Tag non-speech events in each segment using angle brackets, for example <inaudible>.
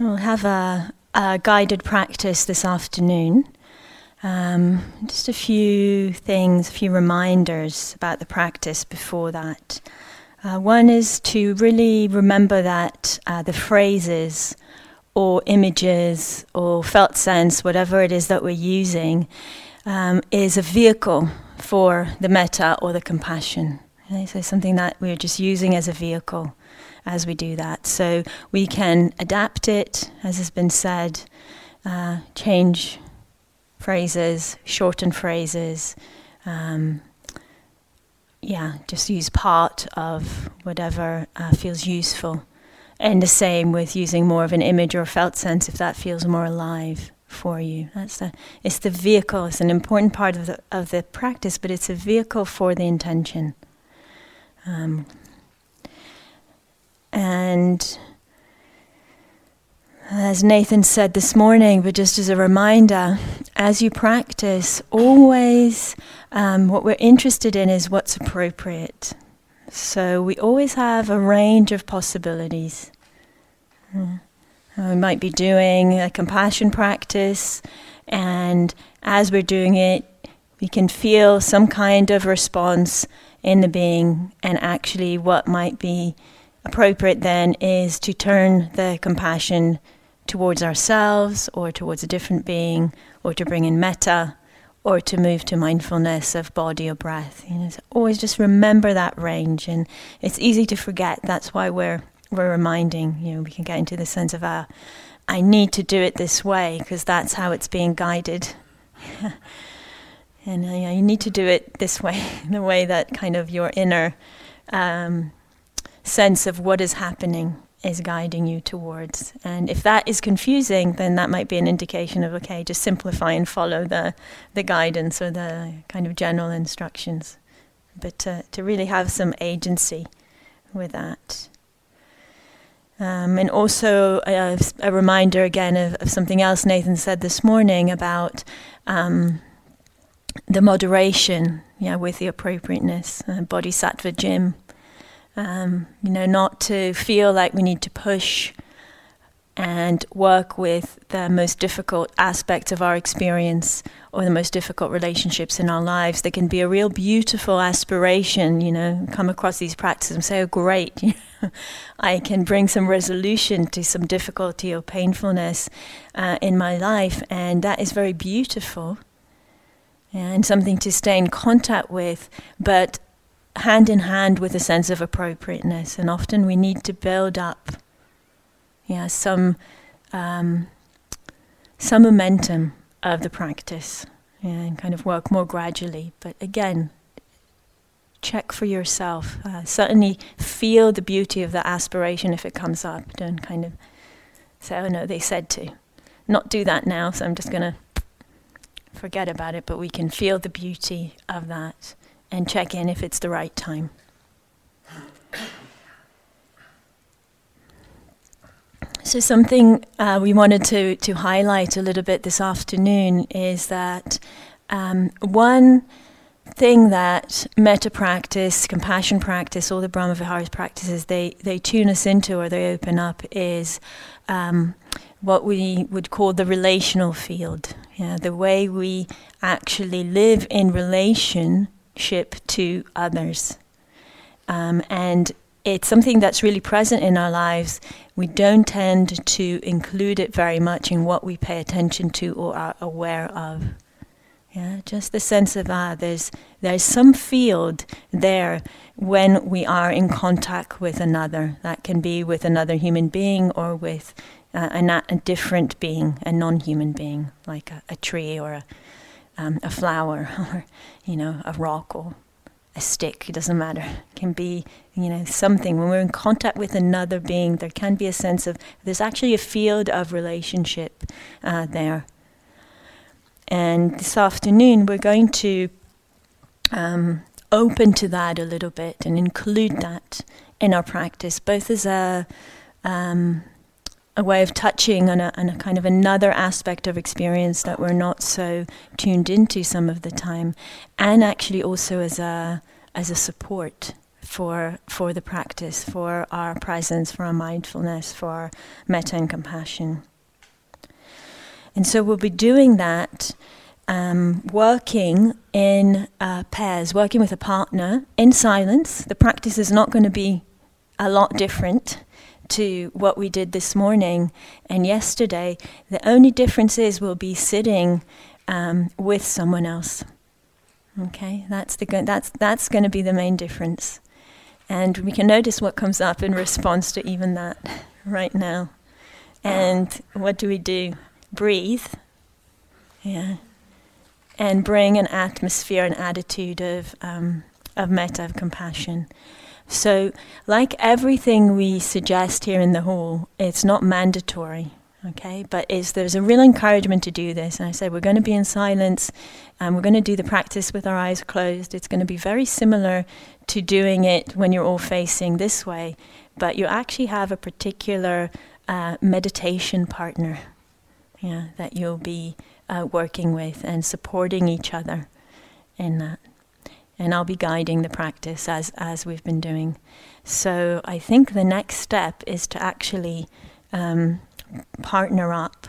We'll have a, a guided practice this afternoon. Um, just a few things, a few reminders about the practice before that. Uh, one is to really remember that uh, the phrases or images or felt sense, whatever it is that we're using, um, is a vehicle for the metta or the compassion. Okay? So something that we're just using as a vehicle as we do that. So we can adapt it, as has been said, uh, change phrases, shorten phrases. Um, yeah, just use part of whatever uh, feels useful. And the same with using more of an image or felt sense if that feels more alive for you. That's the it's the vehicle. It's an important part of the of the practice, but it's a vehicle for the intention. Um, and as Nathan said this morning, but just as a reminder, as you practice, always um, what we're interested in is what's appropriate. So we always have a range of possibilities. Uh, we might be doing a compassion practice, and as we're doing it, we can feel some kind of response in the being, and actually, what might be appropriate then is to turn the compassion towards ourselves or towards a different being or to bring in metta or to move to mindfulness of body or breath. You know, so always just remember that range and it's easy to forget. That's why we're we're reminding, you know, we can get into the sense of uh, I need to do it this way because that's how it's being guided. <laughs> and uh, yeah, you need to do it this way, <laughs> the way that kind of your inner um, sense of what is happening is guiding you towards. And if that is confusing, then that might be an indication of okay, just simplify and follow the the guidance or the kind of general instructions. But to, to really have some agency with that. Um, and also a, a reminder again of, of, something else Nathan said this morning about um, the moderation, yeah, with the appropriateness, uh, bodhisattva gym um, you know, not to feel like we need to push and work with the most difficult aspects of our experience or the most difficult relationships in our lives. There can be a real beautiful aspiration, you know, come across these practices and say, oh, great, <laughs> I can bring some resolution to some difficulty or painfulness uh, in my life. And that is very beautiful and something to stay in contact with. But hand in hand with a sense of appropriateness. And often we need to build up yeah, some, um, some momentum of the practice yeah, and kind of work more gradually. But again, check for yourself. Uh, certainly feel the beauty of that aspiration if it comes up. Don't kind of say, oh no, they said to. Not do that now, so I'm just going to forget about it, but we can feel the beauty of that and check in if it's the right time. So, something uh, we wanted to, to highlight a little bit this afternoon is that um, one thing that metta practice, compassion practice, all the Brahma Viharas practices, they, they tune us into or they open up is um, what we would call the relational field. Yeah, the way we actually live in relation ship to others. Um, and it's something that's really present in our lives. We don't tend to include it very much in what we pay attention to or are aware of. Yeah, just the sense of ah, there's there's some field there when we are in contact with another. That can be with another human being or with uh, a, a, different being, a non-human being, like a, a tree or a um, a flower <laughs> or you know a rock or a stick it doesn't matter it can be you know something. When we're in contact with another being there can be a sense of there's actually a field of relationship uh, there. And this afternoon we're going to um, open to that a little bit and include that in our practice both as a um, a way of touching on a, on a kind of another aspect of experience that we're not so tuned into some of the time, and actually also as a as a support for for the practice, for our presence, for our mindfulness, for our metta and compassion. And so we'll be doing that, um, working in uh, pairs, working with a partner in silence. The practice is not going to be a lot different to what we did this morning and yesterday. The only difference is we'll be sitting um, with someone else. Okay, that's the go- that's that's going to be the main difference, and we can notice what comes up in response to even that <laughs> right now. And what do we do? Breathe, yeah, and bring an atmosphere, an attitude of um, of metta, of compassion. So, like everything we suggest here in the hall, it's not mandatory okay? But is there's a real encouragement to do this. And i said we're going to be in silence and we're going to do the practice with our eyes closed. It's going to be very similar to doing it when you're all facing this way. But you actually have a particular uh, meditation partner yeah that you'll be uh, working with and supporting each other in that and I'll be guiding the practice as as we've been doing. So I think the next step is to actually um, partner up.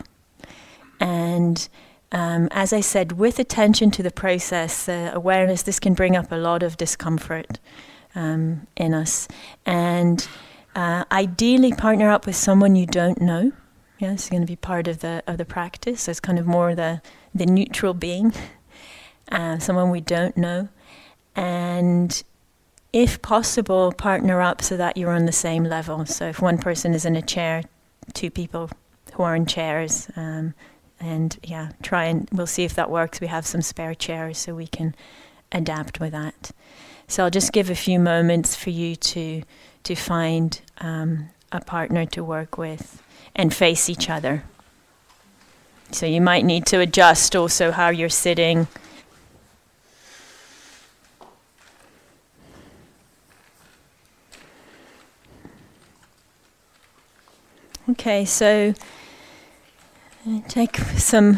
And um, as I said, with attention to the process, uh, awareness, this can bring up a lot of discomfort um, in us. And uh, ideally, partner up with someone you don't know. Yeah, it's going to be part of the of the practice. So it's kind of more the the neutral being, <laughs> uh, someone we don't know, and if possible, partner up so that you're on the same level. So if one person is in a chair, two people who are in chairs. Um, and yeah, try and we'll see if that works. We have some spare chairs so we can adapt with that. So I'll just give a few moments for you to to find um, a partner to work with and face each other. So you might need to adjust also how you're sitting. Okay, so take some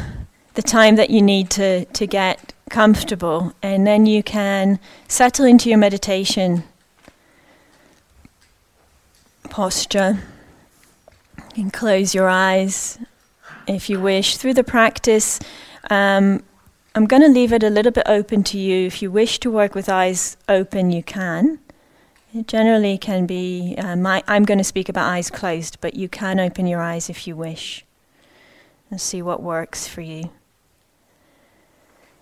the time that you need to, to get comfortable, and then you can settle into your meditation posture. You can close your eyes if you wish. Through the practice, um, I'm going to leave it a little bit open to you. If you wish to work with eyes open, you can. It generally can be, um, I, I'm going to speak about eyes closed, but you can open your eyes if you wish and see what works for you.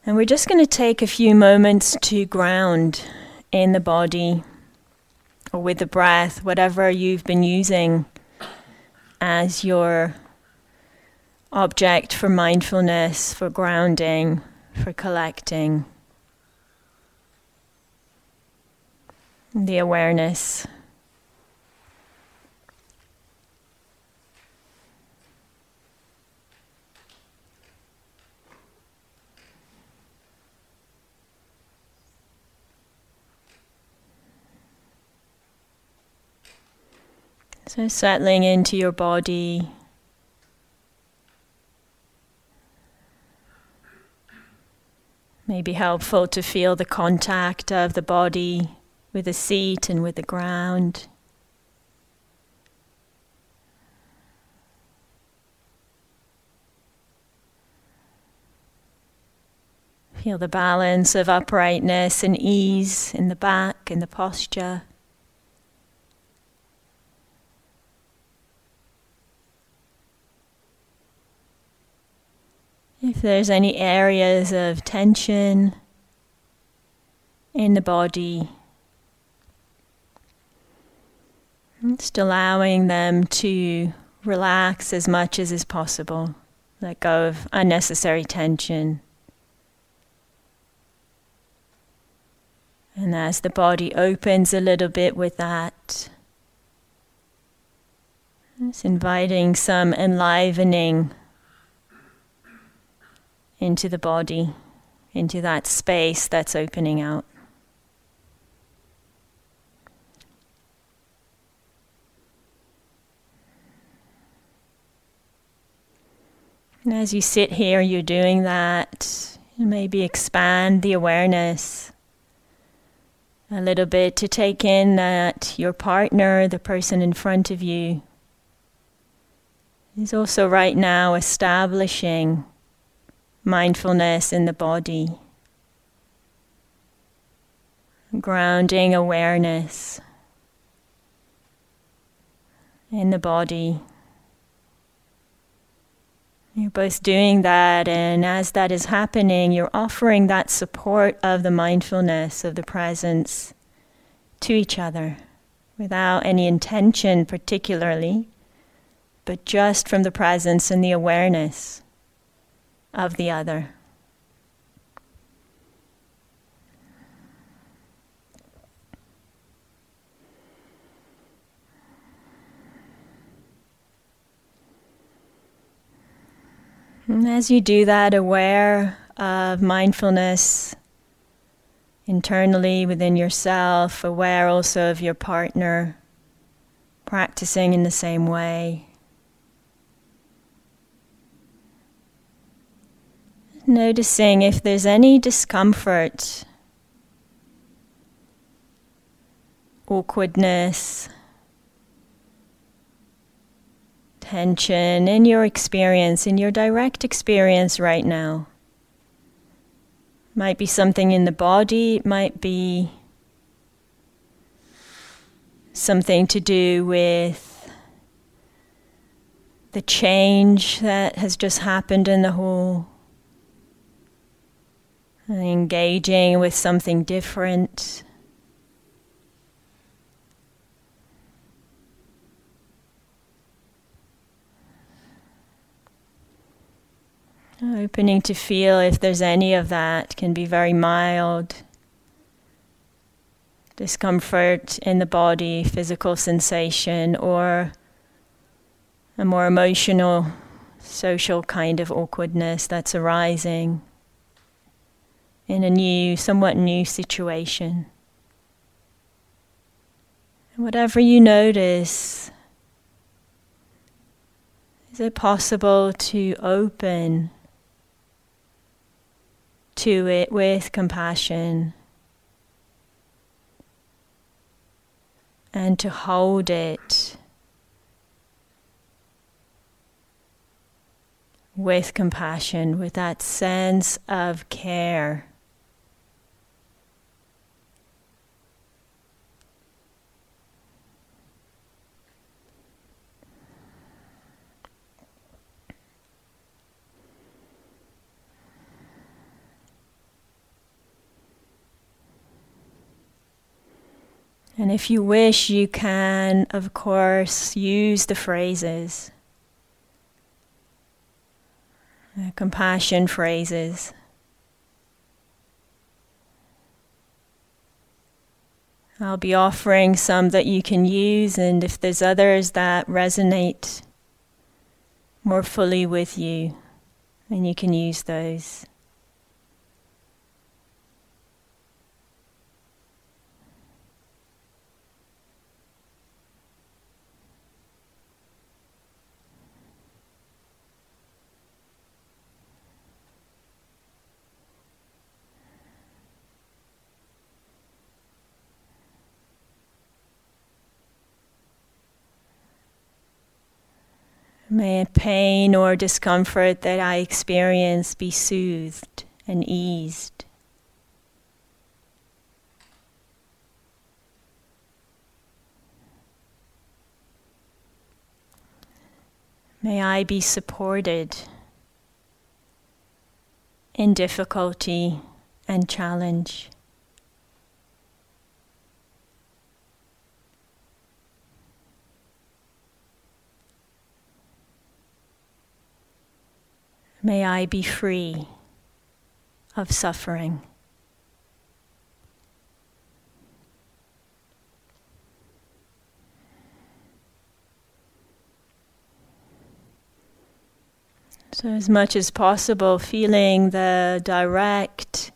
And we're just going to take a few moments to ground in the body or with the breath, whatever you've been using as your object for mindfulness, for grounding, for collecting. The awareness. So, settling into your body. May be helpful to feel the contact of the body with the seat and with the ground. Feel the balance of uprightness and ease in the back in the posture. If there's any areas of tension in the body, just allowing them to relax as much as is possible, let go of unnecessary tension. And as the body opens a little bit with that, it's inviting some enlivening into the body, into that space that's opening out. And as you sit here, you're doing that. Maybe expand the awareness a little bit to take in that your partner, the person in front of you, is also right now establishing mindfulness in the body, grounding awareness in the body. You're both doing that, and as that is happening, you're offering that support of the mindfulness of the presence to each other without any intention, particularly, but just from the presence and the awareness of the other. And as you do that, aware of mindfulness internally within yourself, aware also of your partner, practicing in the same way. Noticing if there's any discomfort, awkwardness, tension in your experience, in your direct experience right now. Might be something in the body, might be something to do with the change that has just happened in the whole, engaging with something different. Opening to feel if there's any of that can be very mild. Discomfort in the body, physical sensation, or a more emotional, social kind of awkwardness that's arising in a new, somewhat new situation. Whatever you notice, is it possible to open to it with compassion and to hold it with compassion, with that sense of care. And if you wish, you can, of course, use the phrases, the compassion phrases. I'll be offering some that you can use, and if there's others that resonate more fully with you, then you can use those. May pain or discomfort that I experience be soothed and eased. May I be supported in difficulty and challenge. May I be free of suffering. So, as much as possible, feeling the direct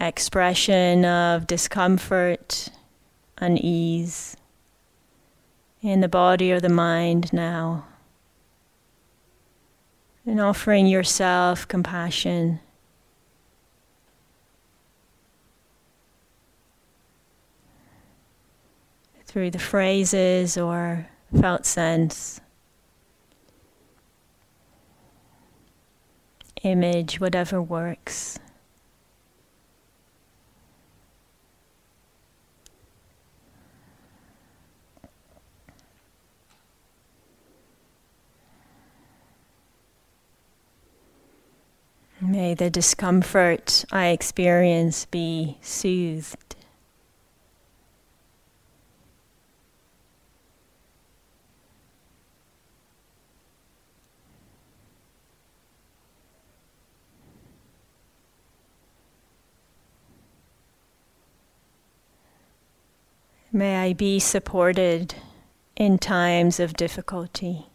expression of discomfort, unease in the body or the mind now and offering yourself compassion. Through the phrases or felt sense, image, whatever works. May the discomfort I experience be soothed. May I be supported in times of difficulty.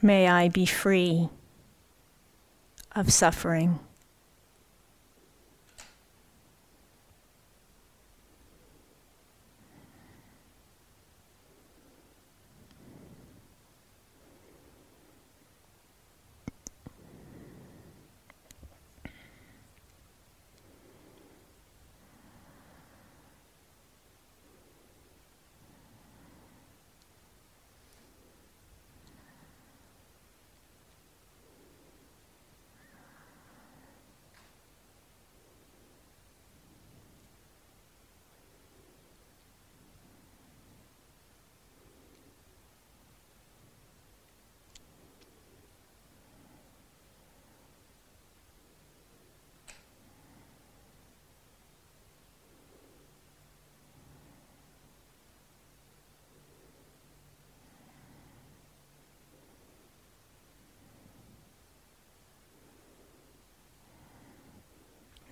May I be free of suffering.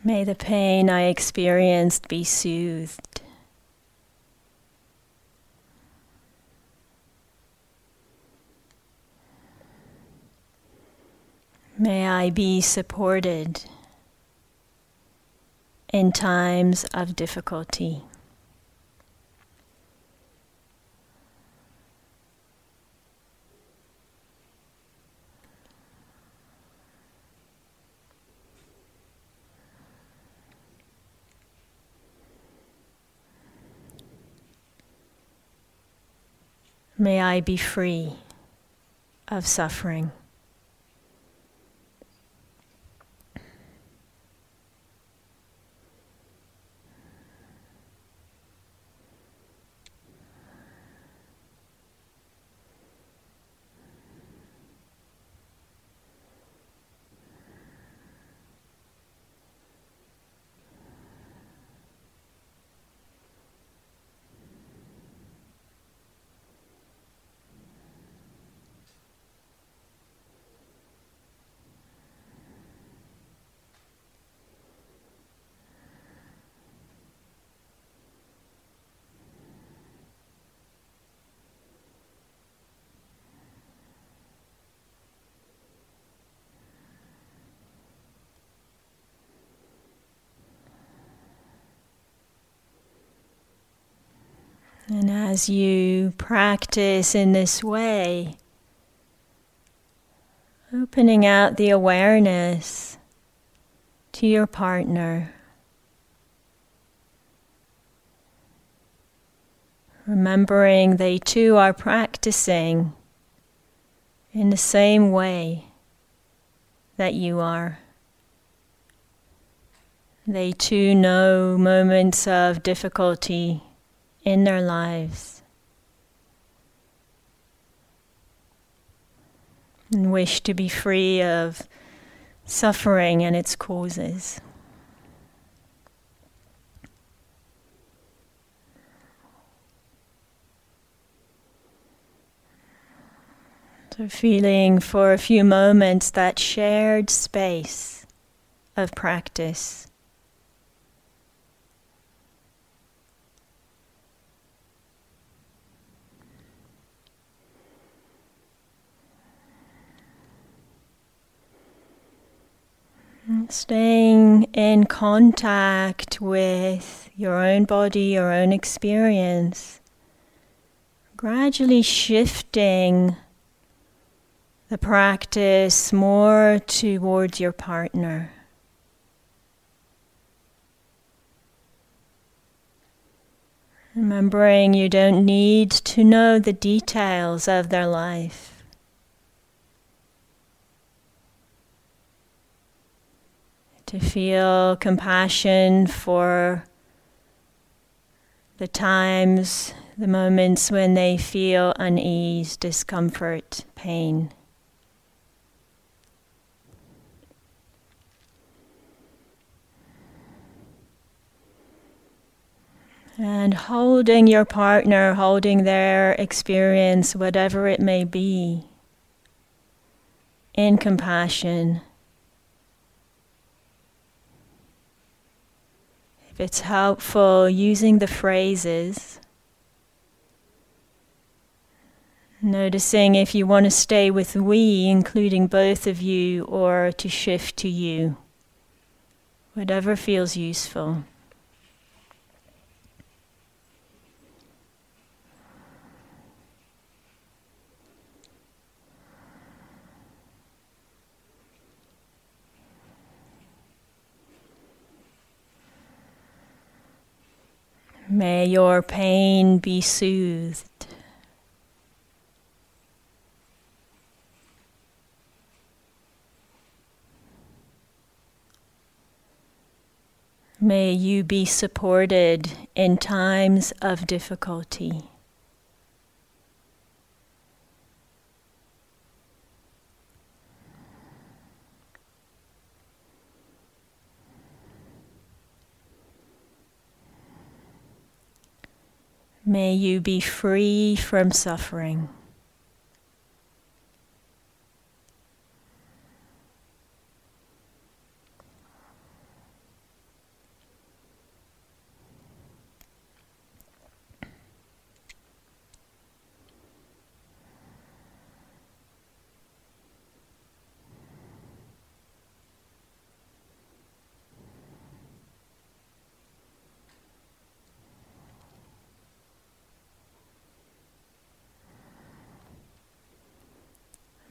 May the pain I experienced be soothed. May I be supported in times of difficulty. May I be free of suffering. And as you practice in this way, opening out the awareness to your partner, remembering they too are practicing in the same way that you are. They too know moments of difficulty in their lives and wish to be free of suffering and its causes. So, feeling for a few moments that shared space of practice. Staying in contact with your own body, your own experience, gradually shifting the practice more towards your partner. Remembering you don't need to know the details of their life. To feel compassion for the times, the moments when they feel unease, discomfort, pain. And holding your partner, holding their experience, whatever it may be, in compassion. If it's helpful, using the phrases. Noticing if you want to stay with we, including both of you, or to shift to you. Whatever feels useful. May your pain be soothed. May you be supported in times of difficulty. May you be free from suffering.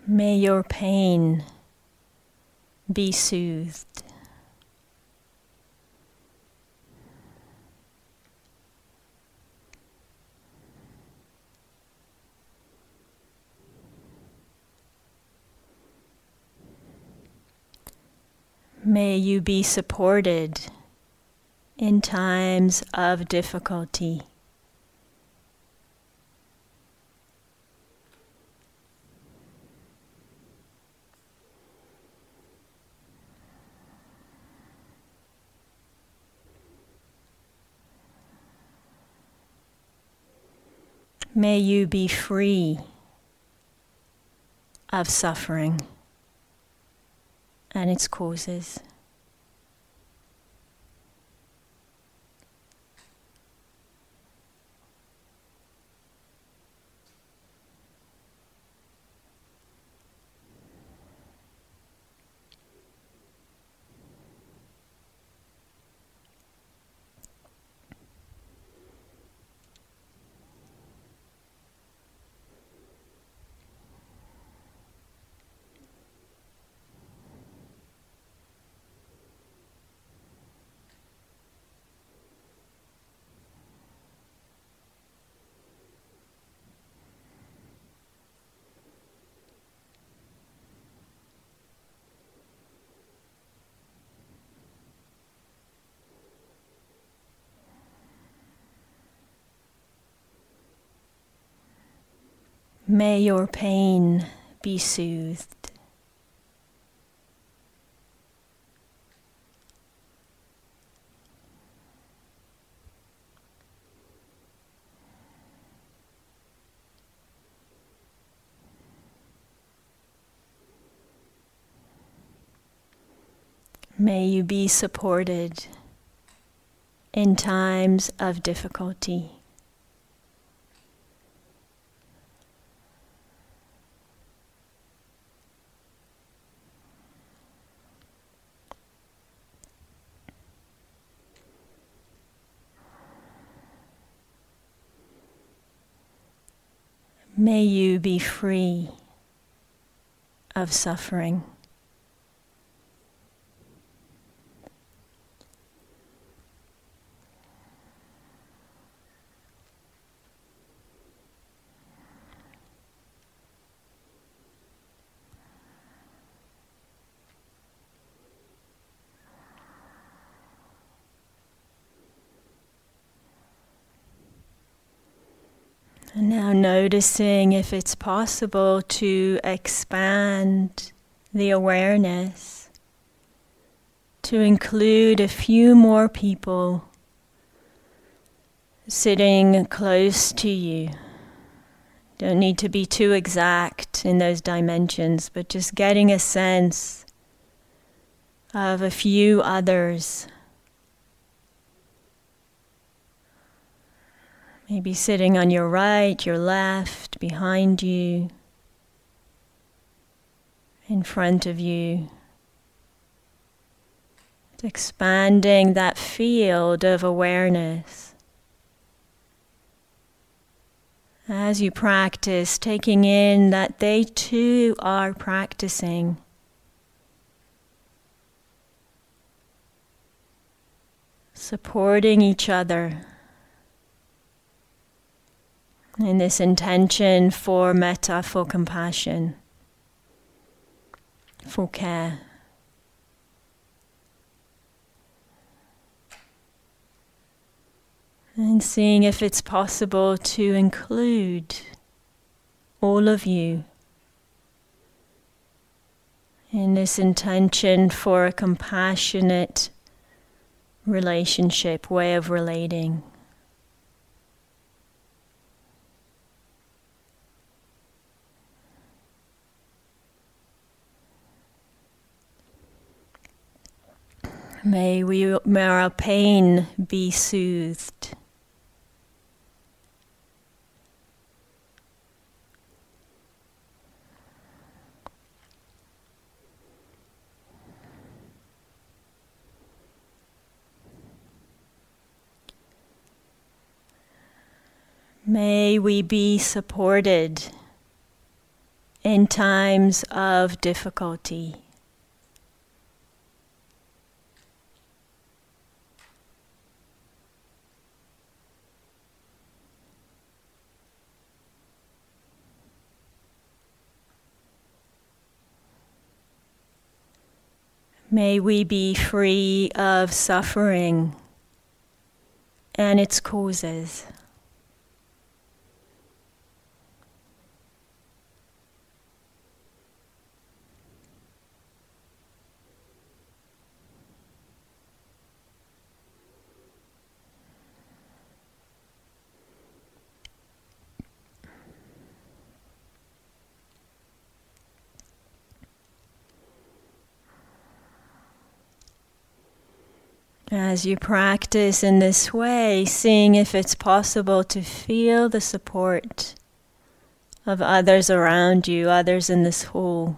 May your pain be soothed. May you be supported in times of difficulty. May you be free of suffering and its causes. May your pain be soothed. May you be supported in times of difficulty. May you be free of suffering. And now noticing if it's possible to expand the awareness to include a few more people sitting close to you. Don't need to be too exact in those dimensions, but just getting a sense of a few others Maybe sitting on your right, your left, behind you, in front of you. Expanding that field of awareness. As you practice, taking in that they too are practicing. Supporting each other in this intention for metta, for compassion, for care. And seeing if it's possible to include all of you in this intention for a compassionate relationship, way of relating. May, we, may our pain be soothed. May we be supported in times of difficulty. May we be free of suffering and its causes. As you practice in this way, seeing if it's possible to feel the support of others around you, others in this hall.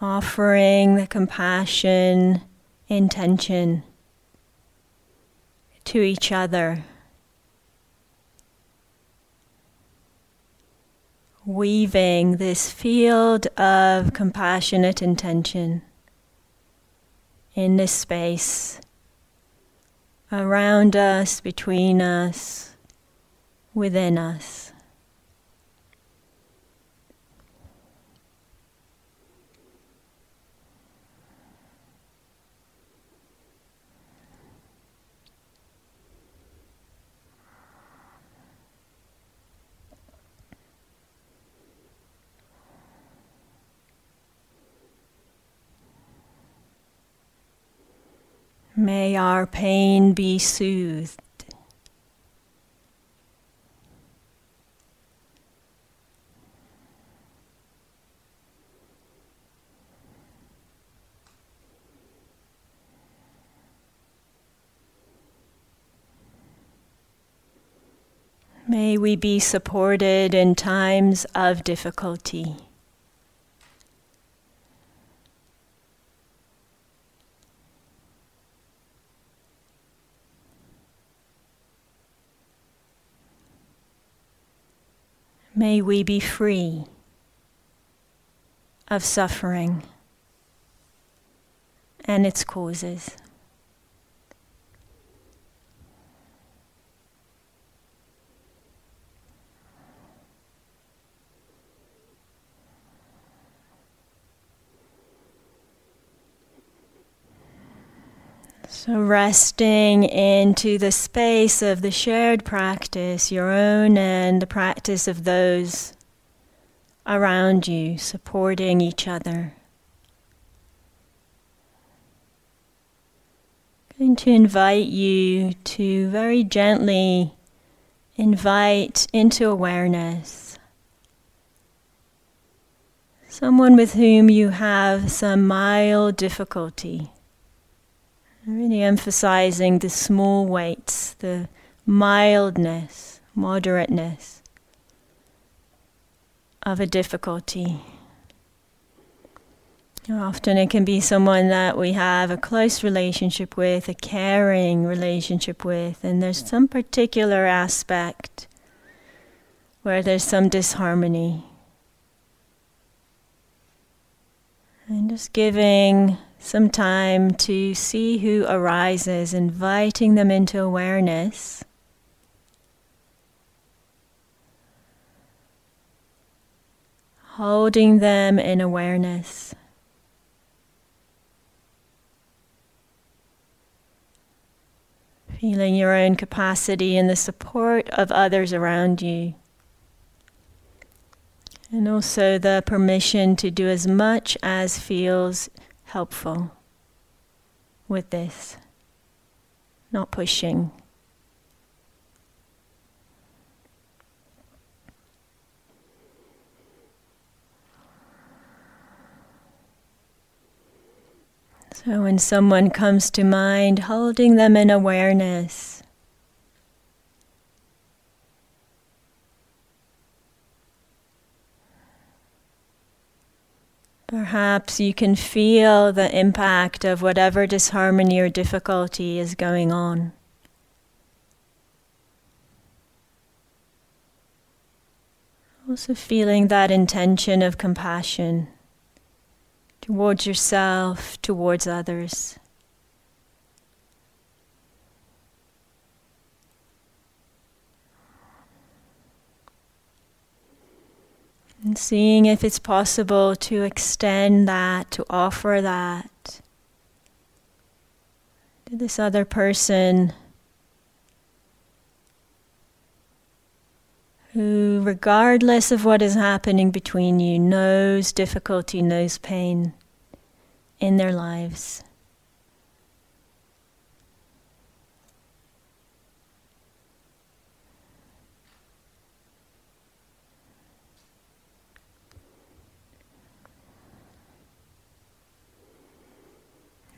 Offering the compassion, intention to each other. Weaving this field of compassionate intention in this space around us, between us, within us. May our pain be soothed. May we be supported in times of difficulty. May we be free of suffering and its causes. So, resting into the space of the shared practice, your own and the practice of those around you, supporting each other. Going to invite you to very gently invite into awareness someone with whom you have some mild difficulty. Really emphasizing the small weights, the mildness, moderateness of a difficulty. Often it can be someone that we have a close relationship with, a caring relationship with, and there's some particular aspect where there's some disharmony. And just giving some time to see who arises, inviting them into awareness. Holding them in awareness. Feeling your own capacity and the support of others around you. And also the permission to do as much as feels helpful with this, not pushing. So, when someone comes to mind, holding them in awareness. Perhaps you can feel the impact of whatever disharmony or difficulty is going on. Also, feeling that intention of compassion towards yourself, towards others. And seeing if it's possible to extend that, to offer that to this other person who, regardless of what is happening between you, knows difficulty, knows pain in their lives.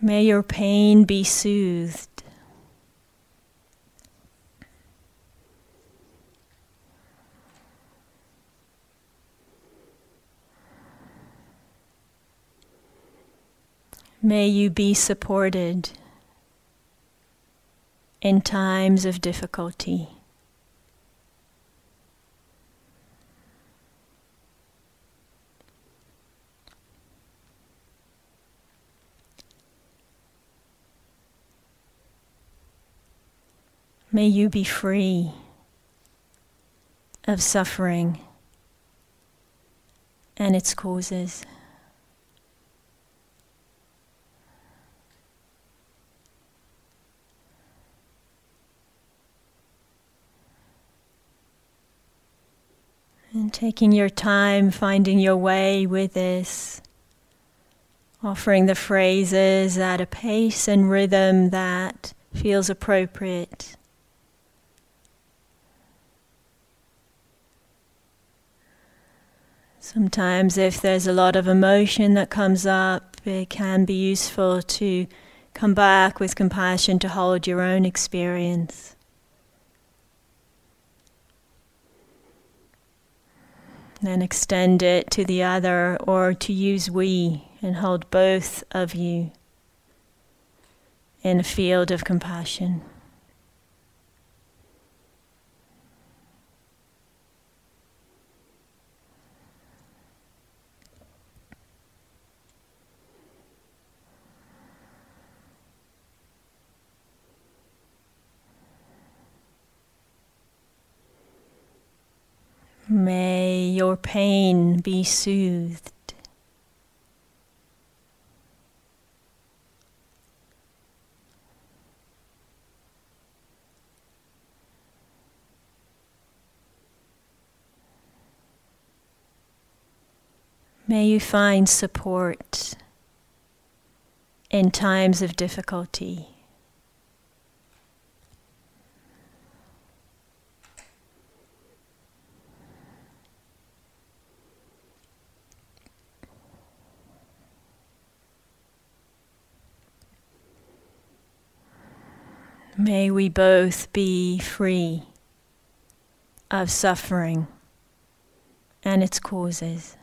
May your pain be soothed. May you be supported in times of difficulty. May you be free of suffering and its causes. And taking your time, finding your way with this, offering the phrases at a pace and rhythm that feels appropriate. Sometimes, if there's a lot of emotion that comes up, it can be useful to come back with compassion to hold your own experience. Then extend it to the other or to use we and hold both of you in a field of compassion. May your pain be soothed. May you find support in times of difficulty. May we both be free of suffering and its causes.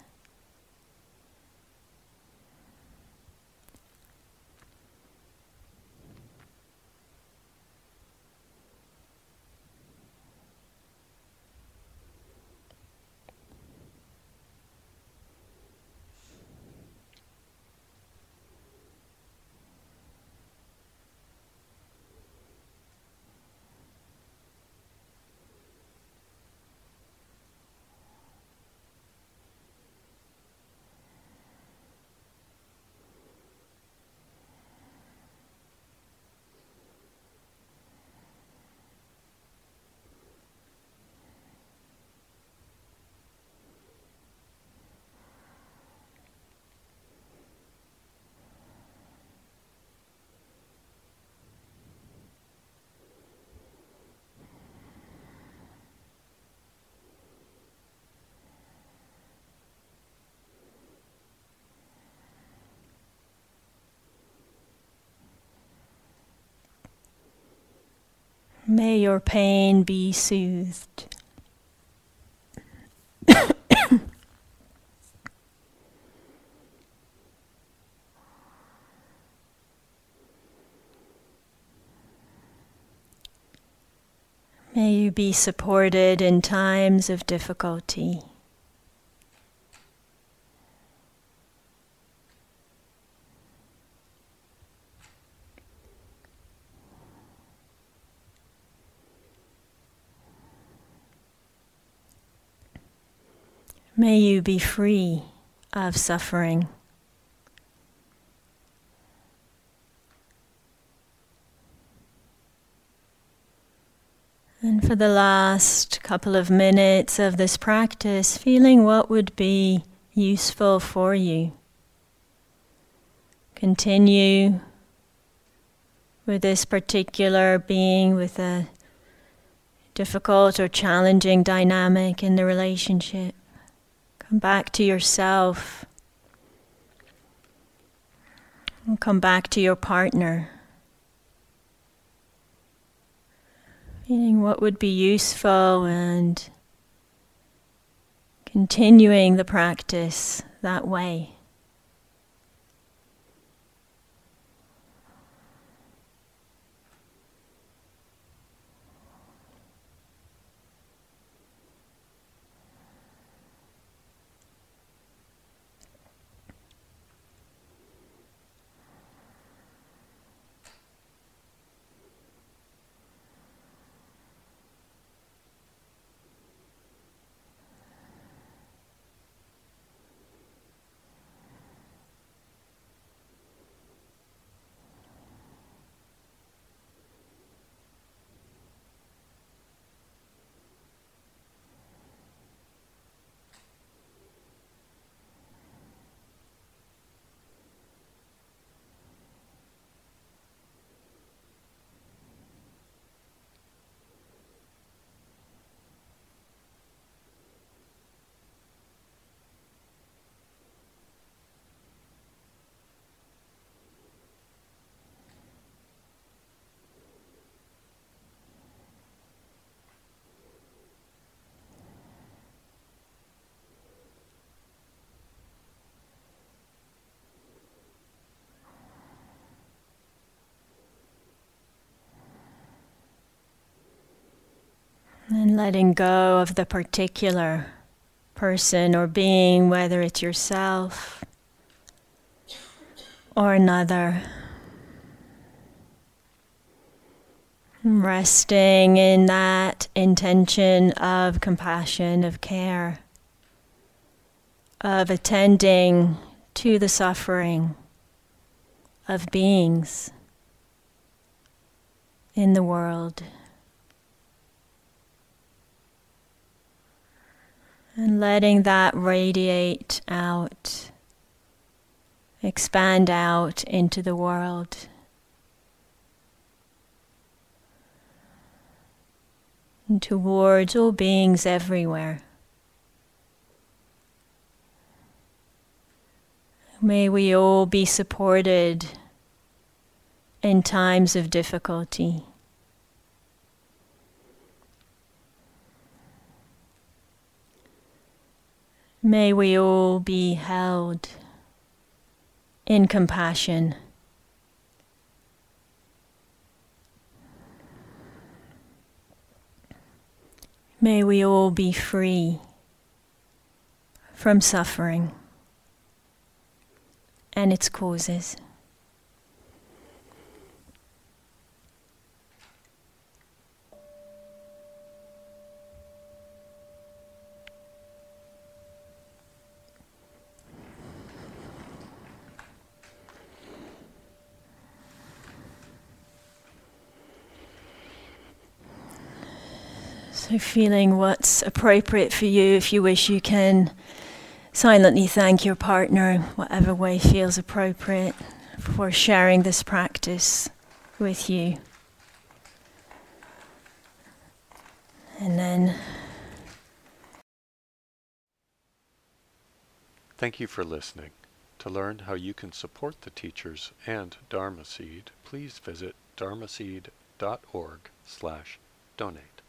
May your pain be soothed. <coughs> May you be supported in times of difficulty. May you be free of suffering. And for the last couple of minutes of this practice, feeling what would be useful for you. Continue with this particular being with a difficult or challenging dynamic in the relationship. Come back to yourself. And come back to your partner. Feeling what would be useful and continuing the practice that way. And letting go of the particular person or being, whether it's yourself or another. Resting in that intention of compassion, of care, of attending to the suffering of beings in the world. And letting that radiate out, expand out into the world. And towards all beings everywhere. May we all be supported in times of difficulty. May we all be held in compassion. May we all be free from suffering and its causes. So, feeling what's appropriate for you, if you wish, you can silently thank your partner, whatever way feels appropriate, for sharing this practice with you. And then. Thank you for listening. To learn how you can support the teachers and Dharma Seed, please visit dharmaseed.org slash donate.